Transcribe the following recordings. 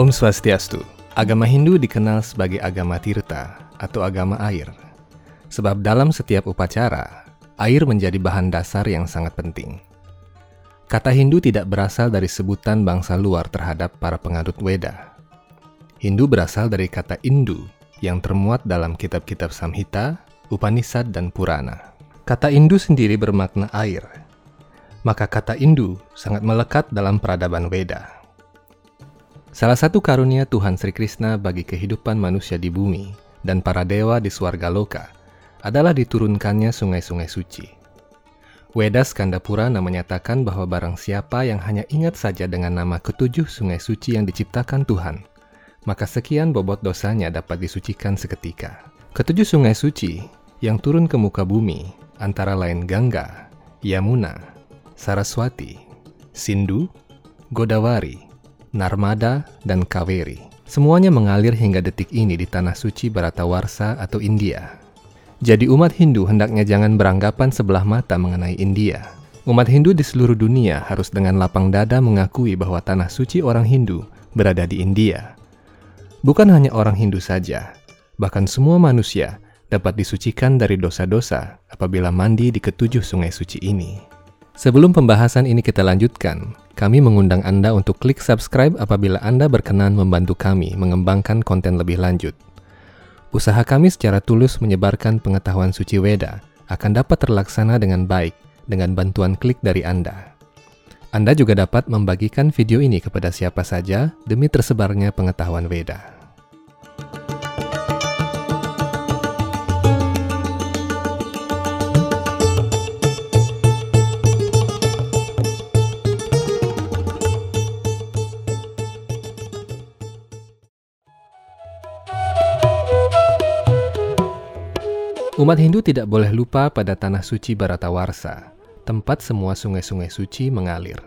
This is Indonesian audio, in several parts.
Om Swastiastu, agama Hindu dikenal sebagai agama tirta atau agama air. Sebab dalam setiap upacara, air menjadi bahan dasar yang sangat penting. Kata Hindu tidak berasal dari sebutan bangsa luar terhadap para pengadut Weda. Hindu berasal dari kata Indu yang termuat dalam kitab-kitab Samhita, Upanishad, dan Purana. Kata Indu sendiri bermakna air. Maka kata Indu sangat melekat dalam peradaban Weda. Salah satu karunia Tuhan Sri Krishna bagi kehidupan manusia di bumi dan para dewa di Swarga Loka adalah diturunkannya sungai-sungai suci. Weda Skanda Purana menyatakan bahwa barang siapa yang hanya ingat saja dengan nama ketujuh sungai suci yang diciptakan Tuhan, maka sekian bobot dosanya dapat disucikan seketika. Ketujuh sungai suci yang turun ke muka bumi antara lain Gangga, Yamuna, Saraswati, Sindhu, Godawari, Narmada, dan Kaveri. Semuanya mengalir hingga detik ini di tanah suci Baratawarsa atau India. Jadi umat Hindu hendaknya jangan beranggapan sebelah mata mengenai India. Umat Hindu di seluruh dunia harus dengan lapang dada mengakui bahwa tanah suci orang Hindu berada di India. Bukan hanya orang Hindu saja, bahkan semua manusia dapat disucikan dari dosa-dosa apabila mandi di ketujuh sungai suci ini. Sebelum pembahasan ini kita lanjutkan, kami mengundang Anda untuk klik subscribe apabila Anda berkenan membantu kami mengembangkan konten lebih lanjut. Usaha kami secara tulus menyebarkan pengetahuan suci Weda akan dapat terlaksana dengan baik dengan bantuan klik dari Anda. Anda juga dapat membagikan video ini kepada siapa saja demi tersebarnya pengetahuan Weda. Umat Hindu tidak boleh lupa pada tanah suci Baratawarsa, tempat semua sungai-sungai suci mengalir.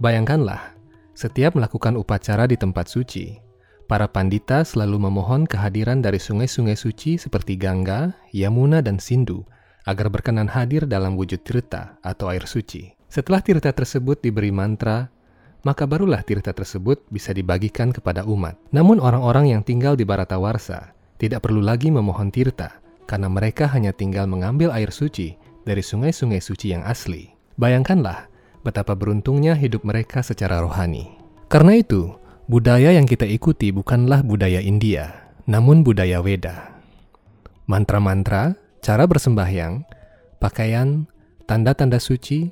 Bayangkanlah, setiap melakukan upacara di tempat suci, para pandita selalu memohon kehadiran dari sungai-sungai suci seperti Gangga, Yamuna, dan Sindhu agar berkenan hadir dalam wujud tirta atau air suci. Setelah tirta tersebut diberi mantra, maka barulah tirta tersebut bisa dibagikan kepada umat. Namun orang-orang yang tinggal di Baratawarsa tidak perlu lagi memohon tirta, karena mereka hanya tinggal mengambil air suci dari sungai-sungai suci yang asli. Bayangkanlah betapa beruntungnya hidup mereka secara rohani. Karena itu, budaya yang kita ikuti bukanlah budaya India, namun budaya Weda. Mantra-mantra, cara bersembahyang, pakaian, tanda-tanda suci,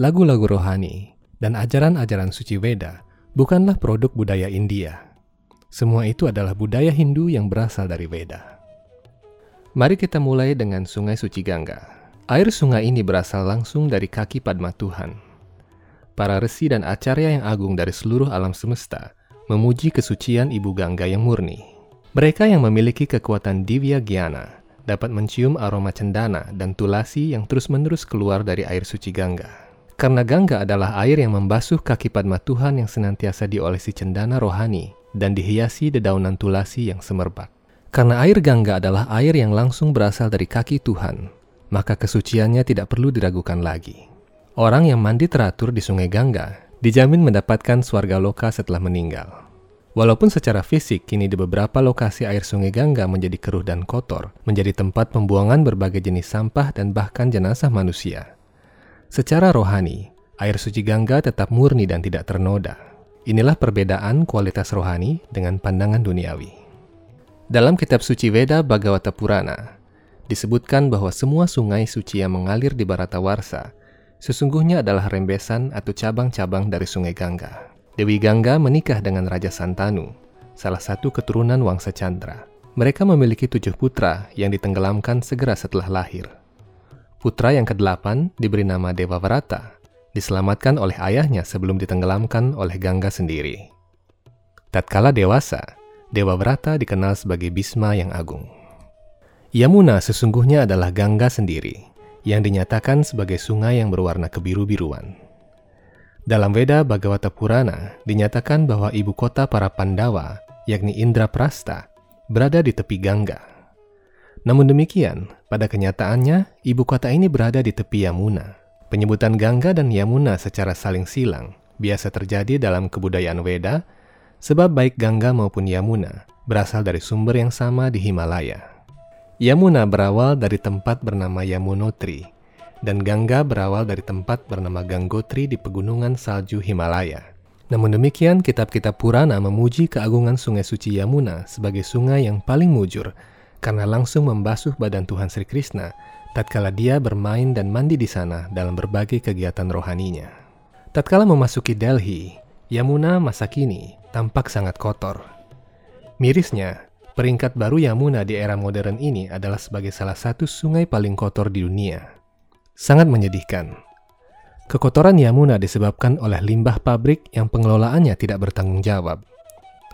lagu-lagu rohani, dan ajaran-ajaran suci Weda bukanlah produk budaya India. Semua itu adalah budaya Hindu yang berasal dari Weda. Mari kita mulai dengan Sungai Suci Gangga. Air sungai ini berasal langsung dari kaki Padma Tuhan. Para resi dan acarya yang agung dari seluruh alam semesta memuji kesucian Ibu Gangga yang murni. Mereka yang memiliki kekuatan Divya Gyana dapat mencium aroma cendana dan tulasi yang terus-menerus keluar dari air suci Gangga. Karena Gangga adalah air yang membasuh kaki Padma Tuhan yang senantiasa diolesi cendana rohani dan dihiasi dedaunan tulasi yang semerbak. Karena air Gangga adalah air yang langsung berasal dari kaki Tuhan, maka kesuciannya tidak perlu diragukan lagi. Orang yang mandi teratur di sungai Gangga dijamin mendapatkan swarga loka setelah meninggal. Walaupun secara fisik kini di beberapa lokasi air sungai Gangga menjadi keruh dan kotor, menjadi tempat pembuangan berbagai jenis sampah dan bahkan jenazah manusia. Secara rohani, air suci Gangga tetap murni dan tidak ternoda. Inilah perbedaan kualitas rohani dengan pandangan duniawi. Dalam kitab suci Veda Bhagavata Purana, disebutkan bahwa semua sungai suci yang mengalir di Baratawarsa sesungguhnya adalah rembesan atau cabang-cabang dari sungai Gangga. Dewi Gangga menikah dengan Raja Santanu, salah satu keturunan Wangsa Chandra. Mereka memiliki tujuh putra yang ditenggelamkan segera setelah lahir. Putra yang kedelapan diberi nama Dewa Vrata, diselamatkan oleh ayahnya sebelum ditenggelamkan oleh Gangga sendiri. Tatkala dewasa, Dewa Brata dikenal sebagai Bisma yang agung. Yamuna sesungguhnya adalah Gangga sendiri, yang dinyatakan sebagai sungai yang berwarna kebiru-biruan. Dalam Veda Bhagavata Purana dinyatakan bahwa ibu kota para Pandawa, yakni Indraprasta, berada di tepi Gangga. Namun demikian, pada kenyataannya, ibu kota ini berada di tepi Yamuna. Penyebutan Gangga dan Yamuna secara saling silang biasa terjadi dalam kebudayaan Weda Sebab baik Gangga maupun Yamuna berasal dari sumber yang sama di Himalaya. Yamuna berawal dari tempat bernama Yamunotri, dan Gangga berawal dari tempat bernama Gangotri di pegunungan salju Himalaya. Namun demikian, kitab-kitab Purana memuji keagungan sungai suci Yamuna sebagai sungai yang paling mujur karena langsung membasuh badan Tuhan Sri Krishna tatkala dia bermain dan mandi di sana dalam berbagai kegiatan rohaninya. Tatkala memasuki Delhi, Yamuna masa kini tampak sangat kotor. Mirisnya, peringkat baru Yamuna di era modern ini adalah sebagai salah satu sungai paling kotor di dunia. Sangat menyedihkan Kekotoran Yamuna disebabkan oleh limbah pabrik yang pengelolaannya tidak bertanggung jawab.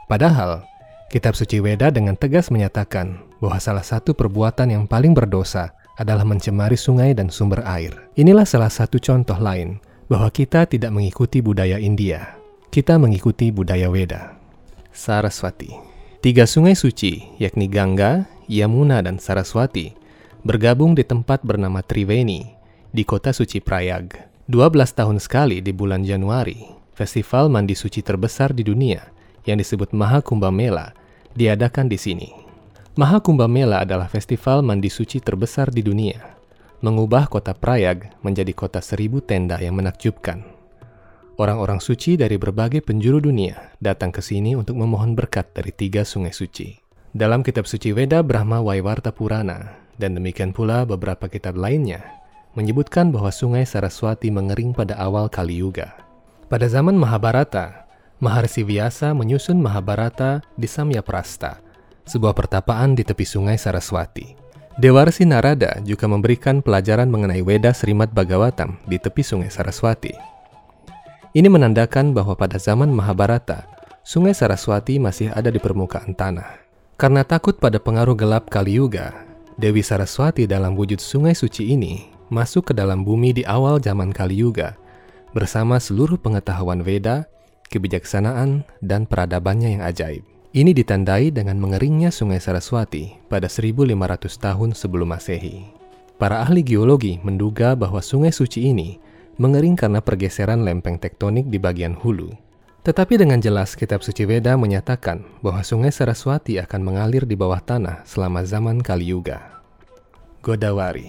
Padahal, kitab suci Weda dengan tegas menyatakan bahwa salah satu perbuatan yang paling berdosa adalah mencemari sungai dan sumber air. Inilah salah satu contoh lain bahwa kita tidak mengikuti budaya India. Kita mengikuti budaya Weda. Saraswati Tiga sungai suci, yakni Gangga, Yamuna, dan Saraswati, bergabung di tempat bernama Triveni, di kota suci Prayag. 12 tahun sekali di bulan Januari, festival mandi suci terbesar di dunia yang disebut Maha Kumbha Mela diadakan di sini. Maha Kumbha Mela adalah festival mandi suci terbesar di dunia, mengubah kota Prayag menjadi kota seribu tenda yang menakjubkan. Orang-orang suci dari berbagai penjuru dunia datang ke sini untuk memohon berkat dari tiga sungai suci. Dalam kitab suci Weda Brahma Waiwarta Purana, dan demikian pula beberapa kitab lainnya, menyebutkan bahwa sungai Saraswati mengering pada awal Kali Yuga. Pada zaman Mahabharata, Maharsi Vyasa menyusun Mahabharata di Samyaprasta, sebuah pertapaan di tepi sungai Saraswati. Dewarsi Narada juga memberikan pelajaran mengenai Weda Srimad Bhagavatam di tepi sungai Saraswati. Ini menandakan bahwa pada zaman Mahabharata, sungai Saraswati masih ada di permukaan tanah. Karena takut pada pengaruh gelap Kali Yuga, Dewi Saraswati dalam wujud sungai suci ini masuk ke dalam bumi di awal zaman Kali Yuga bersama seluruh pengetahuan Veda, kebijaksanaan, dan peradabannya yang ajaib. Ini ditandai dengan mengeringnya sungai Saraswati pada 1500 tahun sebelum Masehi. Para ahli geologi menduga bahwa sungai suci ini mengering karena pergeseran lempeng tektonik di bagian hulu. Tetapi dengan jelas kitab suci Veda menyatakan bahwa sungai Saraswati akan mengalir di bawah tanah selama zaman Kali Yuga. Godawari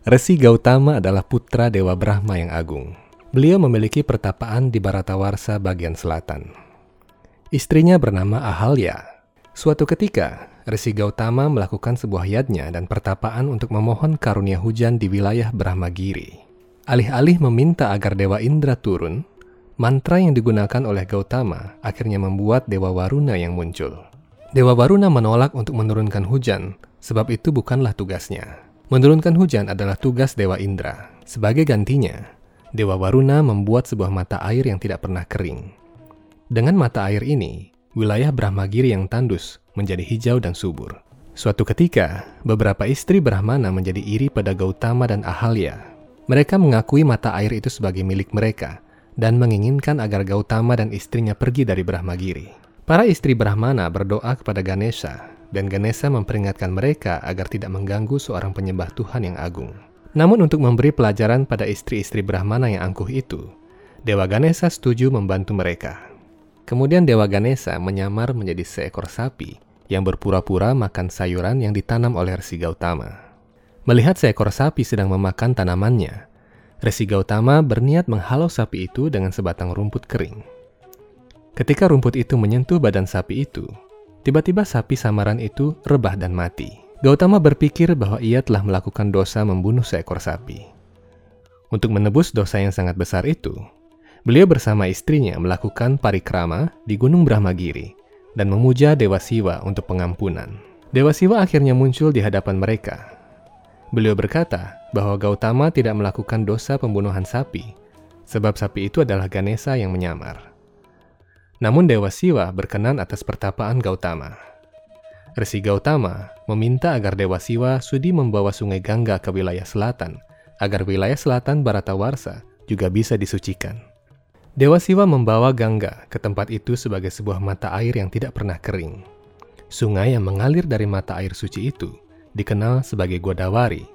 Resi Gautama adalah putra Dewa Brahma yang agung. Beliau memiliki pertapaan di Baratawarsa bagian selatan. Istrinya bernama Ahalya. Suatu ketika, Resi Gautama melakukan sebuah yadnya dan pertapaan untuk memohon karunia hujan di wilayah Brahmagiri. Alih-alih meminta agar Dewa Indra turun, mantra yang digunakan oleh Gautama akhirnya membuat Dewa Waruna yang muncul. Dewa Waruna menolak untuk menurunkan hujan, sebab itu bukanlah tugasnya. Menurunkan hujan adalah tugas Dewa Indra. Sebagai gantinya, Dewa Waruna membuat sebuah mata air yang tidak pernah kering. Dengan mata air ini, wilayah Brahmagiri yang tandus menjadi hijau dan subur. Suatu ketika, beberapa istri Brahmana menjadi iri pada Gautama dan Ahalya. Mereka mengakui mata air itu sebagai milik mereka dan menginginkan agar Gautama dan istrinya pergi dari Brahmagiri. Para istri Brahmana berdoa kepada Ganesha dan Ganesha memperingatkan mereka agar tidak mengganggu seorang penyembah Tuhan yang agung. Namun untuk memberi pelajaran pada istri-istri Brahmana yang angkuh itu, Dewa Ganesha setuju membantu mereka. Kemudian Dewa Ganesha menyamar menjadi seekor sapi yang berpura-pura makan sayuran yang ditanam oleh Resi Gautama. Melihat seekor sapi sedang memakan tanamannya, Resi Gautama berniat menghalau sapi itu dengan sebatang rumput kering. Ketika rumput itu menyentuh badan sapi itu, Tiba-tiba sapi samaran itu rebah dan mati. Gautama berpikir bahwa ia telah melakukan dosa membunuh seekor sapi. Untuk menebus dosa yang sangat besar itu, beliau bersama istrinya melakukan parikrama di Gunung Brahmagiri dan memuja Dewa Siwa untuk pengampunan. Dewa Siwa akhirnya muncul di hadapan mereka. Beliau berkata bahwa Gautama tidak melakukan dosa pembunuhan sapi, sebab sapi itu adalah Ganesha yang menyamar. Namun Dewa Siwa berkenan atas pertapaan Gautama. Resi Gautama meminta agar Dewa Siwa sudi membawa sungai Gangga ke wilayah selatan, agar wilayah selatan Baratawarsa juga bisa disucikan. Dewa Siwa membawa Gangga ke tempat itu sebagai sebuah mata air yang tidak pernah kering. Sungai yang mengalir dari mata air suci itu dikenal sebagai Godawari,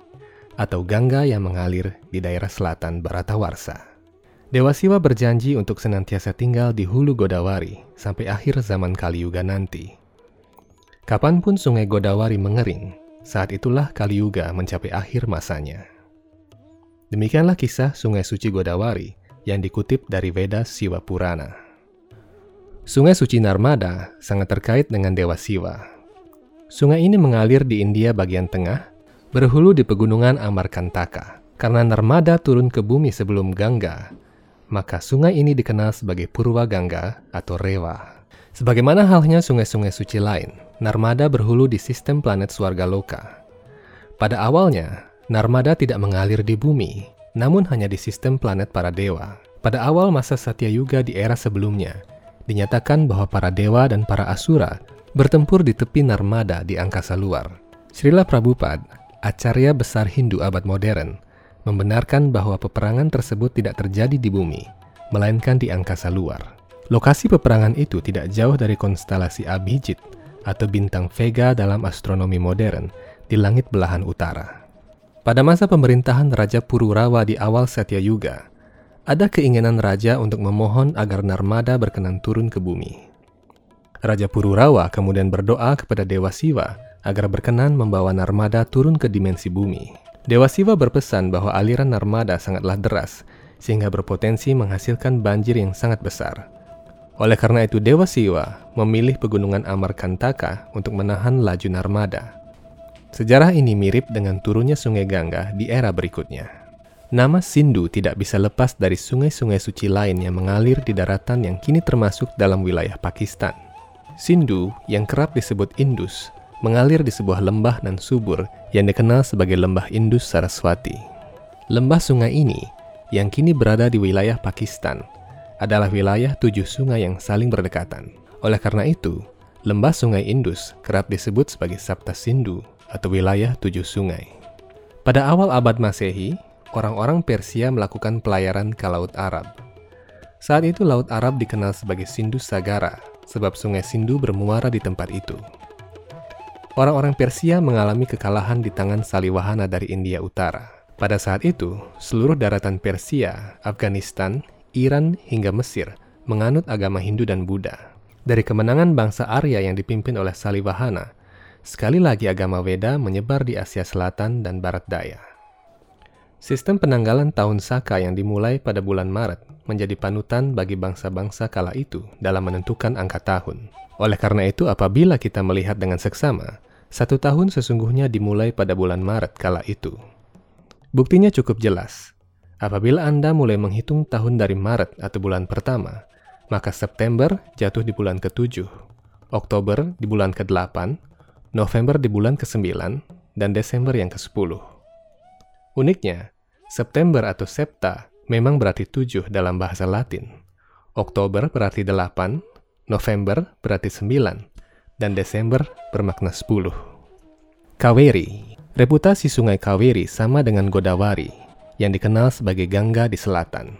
atau Gangga yang mengalir di daerah selatan Baratawarsa. Dewa Siwa berjanji untuk senantiasa tinggal di hulu Godawari sampai akhir zaman Kaliuga nanti. Kapan pun sungai Godawari mengering, saat itulah Kaliuga mencapai akhir masanya. Demikianlah kisah sungai suci Godawari yang dikutip dari Veda Siwa Purana. Sungai suci Narmada sangat terkait dengan Dewa Siwa. Sungai ini mengalir di India bagian tengah, berhulu di pegunungan Amarkantaka. Karena Narmada turun ke bumi sebelum Gangga, maka sungai ini dikenal sebagai Purwa Gangga atau Rewa. Sebagaimana halnya sungai-sungai suci lain, Narmada berhulu di sistem planet Loka. Pada awalnya, Narmada tidak mengalir di bumi, namun hanya di sistem planet para dewa. Pada awal masa Satya Yuga di era sebelumnya, dinyatakan bahwa para dewa dan para asura bertempur di tepi Narmada di angkasa luar. Srila Prabhupada, acarya besar Hindu abad modern, membenarkan bahwa peperangan tersebut tidak terjadi di bumi, melainkan di angkasa luar. Lokasi peperangan itu tidak jauh dari konstelasi Abhijit atau bintang Vega dalam astronomi modern di langit belahan utara. Pada masa pemerintahan Raja Pururawa di awal Satya Yuga, ada keinginan raja untuk memohon agar Narmada berkenan turun ke bumi. Raja Pururawa kemudian berdoa kepada Dewa Siwa agar berkenan membawa Narmada turun ke dimensi bumi. Dewa Siwa berpesan bahwa aliran Narmada sangatlah deras, sehingga berpotensi menghasilkan banjir yang sangat besar. Oleh karena itu Dewa Siwa memilih pegunungan Amarkantaka untuk menahan laju Narmada. Sejarah ini mirip dengan turunnya sungai Gangga di era berikutnya. Nama Sindu tidak bisa lepas dari sungai-sungai suci lain yang mengalir di daratan yang kini termasuk dalam wilayah Pakistan. Sindu yang kerap disebut Indus mengalir di sebuah lembah dan subur yang dikenal sebagai Lembah Indus Saraswati. Lembah sungai ini, yang kini berada di wilayah Pakistan, adalah wilayah tujuh sungai yang saling berdekatan. Oleh karena itu, lembah sungai Indus kerap disebut sebagai Sabta Sindu atau wilayah tujuh sungai. Pada awal abad Masehi, orang-orang Persia melakukan pelayaran ke Laut Arab. Saat itu Laut Arab dikenal sebagai Sindu Sagara, sebab sungai Sindu bermuara di tempat itu orang-orang Persia mengalami kekalahan di tangan Saliwahana dari India Utara. Pada saat itu, seluruh daratan Persia, Afghanistan, Iran hingga Mesir menganut agama Hindu dan Buddha. Dari kemenangan bangsa Arya yang dipimpin oleh Saliwahana, sekali lagi agama Weda menyebar di Asia Selatan dan Barat Daya. Sistem penanggalan tahun Saka yang dimulai pada bulan Maret menjadi panutan bagi bangsa-bangsa kala itu dalam menentukan angka tahun. Oleh karena itu, apabila kita melihat dengan seksama, satu tahun sesungguhnya dimulai pada bulan Maret kala itu. Buktinya cukup jelas. Apabila Anda mulai menghitung tahun dari Maret atau bulan pertama, maka September jatuh di bulan ke-7, Oktober di bulan ke-8, November di bulan ke-9, dan Desember yang ke-10. Uniknya, September atau Septa memang berarti 7 dalam bahasa Latin. Oktober berarti 8, November berarti 9, dan Desember bermakna 10. Kaweri Reputasi sungai Kaweri sama dengan Godawari, yang dikenal sebagai Gangga di selatan.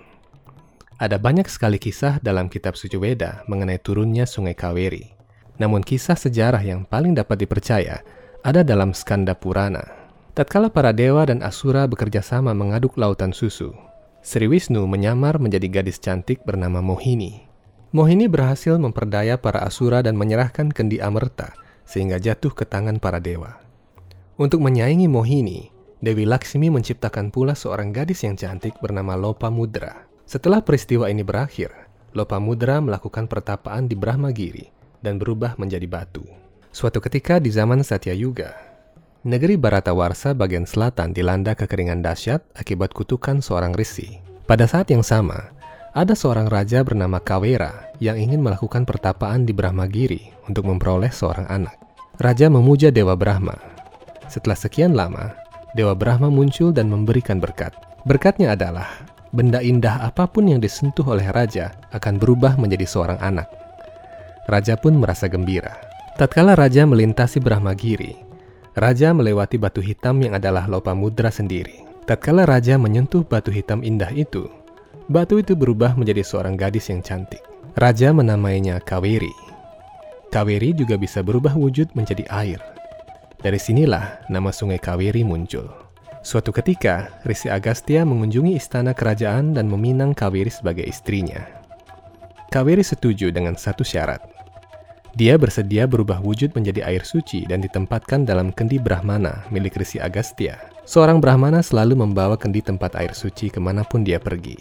Ada banyak sekali kisah dalam kitab suci Weda mengenai turunnya sungai Kaweri. Namun kisah sejarah yang paling dapat dipercaya ada dalam Skanda Purana. Tatkala para dewa dan asura bekerja sama mengaduk lautan susu, Sri Wisnu menyamar menjadi gadis cantik bernama Mohini. Mohini berhasil memperdaya para asura dan menyerahkan kendi Amerta sehingga jatuh ke tangan para dewa. Untuk menyaingi Mohini, Dewi Laksmi menciptakan pula seorang gadis yang cantik bernama Lopa Mudra. Setelah peristiwa ini berakhir, Lopa Mudra melakukan pertapaan di Brahmagiri dan berubah menjadi batu. Suatu ketika di zaman Satya Yuga, negeri Baratawarsa bagian selatan dilanda kekeringan dahsyat akibat kutukan seorang risi. Pada saat yang sama, ada seorang raja bernama Kawera yang ingin melakukan pertapaan di Brahmagiri untuk memperoleh seorang anak. Raja memuja Dewa Brahma. Setelah sekian lama, Dewa Brahma muncul dan memberikan berkat. Berkatnya adalah benda indah apa pun yang disentuh oleh raja akan berubah menjadi seorang anak. Raja pun merasa gembira. Tatkala raja melintasi Brahmagiri, raja melewati batu hitam yang adalah Lopamudra sendiri. Tatkala raja menyentuh batu hitam indah itu, Batu itu berubah menjadi seorang gadis yang cantik. Raja menamainya Kaweri. Kaweri juga bisa berubah wujud menjadi air. Dari sinilah nama sungai Kaweri muncul. Suatu ketika, Risi Agastya mengunjungi istana kerajaan dan meminang Kaweri sebagai istrinya. Kaweri setuju dengan satu syarat. Dia bersedia berubah wujud menjadi air suci dan ditempatkan dalam kendi Brahmana milik Risi Agastya. Seorang Brahmana selalu membawa kendi tempat air suci ke mana pun dia pergi.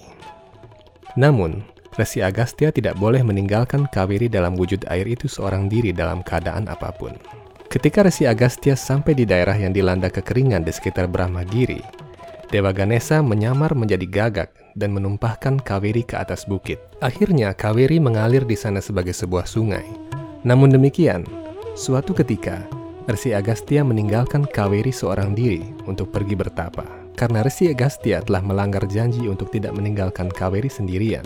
Namun, Resi Agastya tidak boleh meninggalkan Kaweri dalam wujud air itu seorang diri dalam keadaan apa pun. Ketika Resi Agastya sampai di daerah yang dilanda kekeringan di sekitar Brahmagiri, Dewa Ganesha menyamar menjadi gagak dan menumpahkan Kaweri ke atas bukit. Akhirnya Kaweri mengalir di sana sebagai sebuah sungai. Namun demikian, suatu ketika Resi Agastya meninggalkan Kaweri seorang diri untuk pergi bertapa. Karena Resi Agastya telah melanggar janji untuk tidak meninggalkan Kaweri sendirian,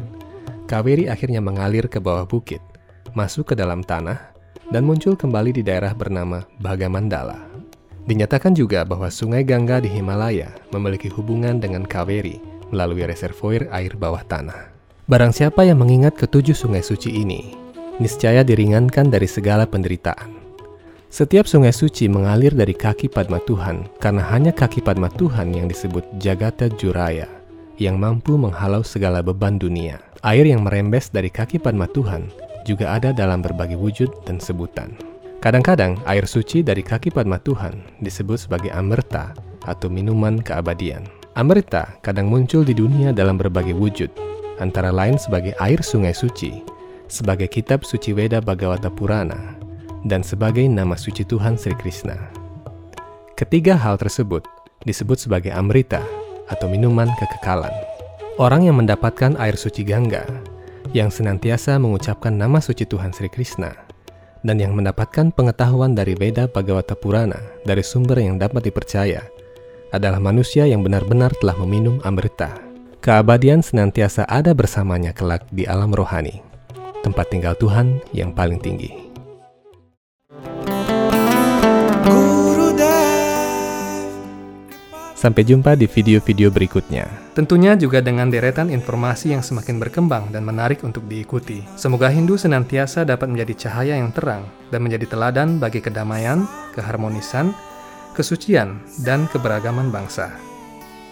Kaweri akhirnya mengalir ke bawah bukit, masuk ke dalam tanah, dan muncul kembali di daerah bernama Bagamandala. Dinyatakan juga bahwa sungai Gangga di Himalaya memiliki hubungan dengan Kaveri melalui reservoir air bawah tanah. Barang siapa yang mengingat ketujuh sungai suci ini, niscaya diringankan dari segala penderitaan. Setiap sungai suci mengalir dari kaki Padma Tuhan karena hanya kaki Padma Tuhan yang disebut Jagata Juraya yang mampu menghalau segala beban dunia. Air yang merembes dari kaki Padma Tuhan juga ada dalam berbagai wujud dan sebutan. Kadang-kadang air suci dari kaki Padma Tuhan disebut sebagai amerta atau minuman keabadian. Amerta kadang muncul di dunia dalam berbagai wujud, antara lain sebagai air sungai suci, sebagai kitab suci Weda Bhagavata Purana, dan sebagai nama suci Tuhan Sri Krishna. Ketiga hal tersebut disebut sebagai amrita atau minuman kekekalan. Orang yang mendapatkan air suci Gangga yang senantiasa mengucapkan nama suci Tuhan Sri Krishna, dan yang mendapatkan pengetahuan dari Veda Bhagavata Purana dari sumber yang dapat dipercaya, adalah manusia yang benar-benar telah meminum amrita. Keabadian senantiasa ada bersamanya kelak di alam rohani, tempat tinggal Tuhan yang paling tinggi. Sampai jumpa di video-video berikutnya. Tentunya juga dengan deretan informasi yang semakin berkembang dan menarik untuk diikuti. Semoga Hindu senantiasa dapat menjadi cahaya yang terang dan menjadi teladan bagi kedamaian, keharmonisan, kesucian, dan keberagaman bangsa.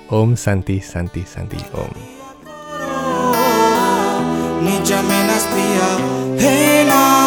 Om Santi Santi Santi Om. Nijamena ya hey now.